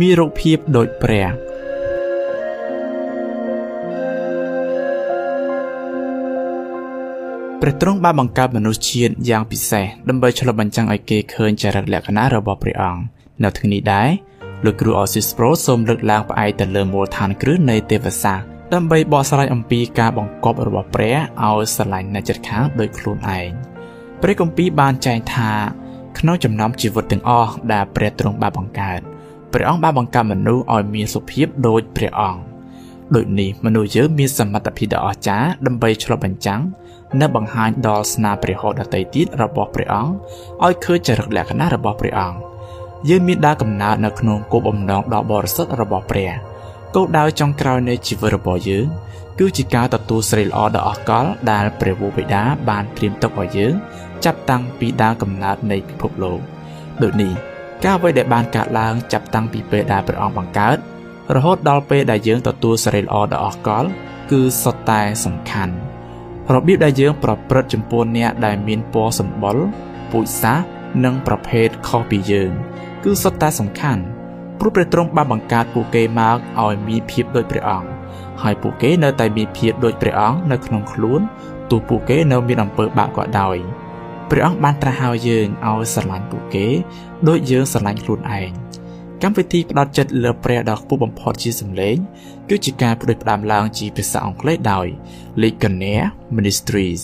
មានរូបភាពដូចព្រះព្រះទ្រង់បានបង្កើតមនុស្សជាតិយ៉ាងពិសេសដើម្បីឆ្លុះបញ្ចាំងឲ្យគេឃើញចរិតលក្ខណៈរបស់ព្រះអង្គនៅថ្ងៃនេះដែរលោកគ្រូអូស៊ីសប្រូសូមលើកឡើងផ្អែកទៅលើមូលដ្ឋានគ្រឹះនៃទេវសាស្ត្រដើម្បីបកស្រាយអំពីការបង្កប់របស់ព្រះឲ្យស្រឡាញ់អ្នកជិតខាងដោយខ្លួនឯងព្រះគម្ពីរបានចែងថា ក្នុងចំណោមជីវិតទាំងអស់ដែលព្រះទ្រង់បានបង្កើត ព្រះអង្គបានបង្កើតមនុស្សឲ្យមានសុភាពដូចព្រះអង្គដូចនេះមនុស្សយើងមានសមត្ថភាពដ៏អស្ចារ្យដើម្បីឆ្លុះបញ្ចាំងនិងបង្ហាញដល់ស្នាព្រះហស្ថដតីទៀតរបស់ព្រះអង្គឲ្យឃើញចរិតលក្ខណៈរបស់ព្រះអង្គយើងមានដើរកំណើតនៅក្នុងគោលបំណងដ៏បរិសុទ្ធរបស់ព្រះគោលដៅចុងក្រោយនៃជីវិតរបស់យើងគឺជាការទទួលស្រីល្អដ៏អស្ចារ្យដែលព្រះវរបិតាបានត្រៀមទុកឲ្យយើងចាប់តាំងពីដើមកំណើតនៃពិភពលោកដូចនេះ ការអ្វីដែលបានកើតឡើងចាប់តាំងពីពេលដែលព្រះអង្គបង្កើតរហូតដល់ពេលដែលយើងទទួលសេរីល្អដ៏អស្ចារ្យគឺសុទ្ធតែសំខាន់របៀបដែលយើងប្រព្រឹត្តចំពោះអ្នកដែលមានពណ៌សម្បុរពូជសាសន៍និងប្រភេទខុសពីយើង គឺសុទ្ធតែសំខាន់ព្រោះព្រះទ្រង់បានបង្កើតពួកគេមកឲ្យមានភាពដូចព្រះអង្គហើយពួកគេនៅតែមានភាពដូចព្រះអង្គនៅក្នុងខ្លួនទោះពួកគេនៅមានអំពើបាបក៏ដោយ ព្រះអង្គបានត្រាស់ហៅយើងឲ្យស្រឡាញ់ពួកគេដូចយើងស្រឡាញ់ខ្លួនឯងកម្មវិធីផ្ដោតចិត្តលើព្រះដ៏ខ្ពស់បំផុតជាសម្លេងគឺជាការផ្ដួចផ្ដើមឡើងជាភាសាអង់គ្លេសដោយ Legionnaire Ministries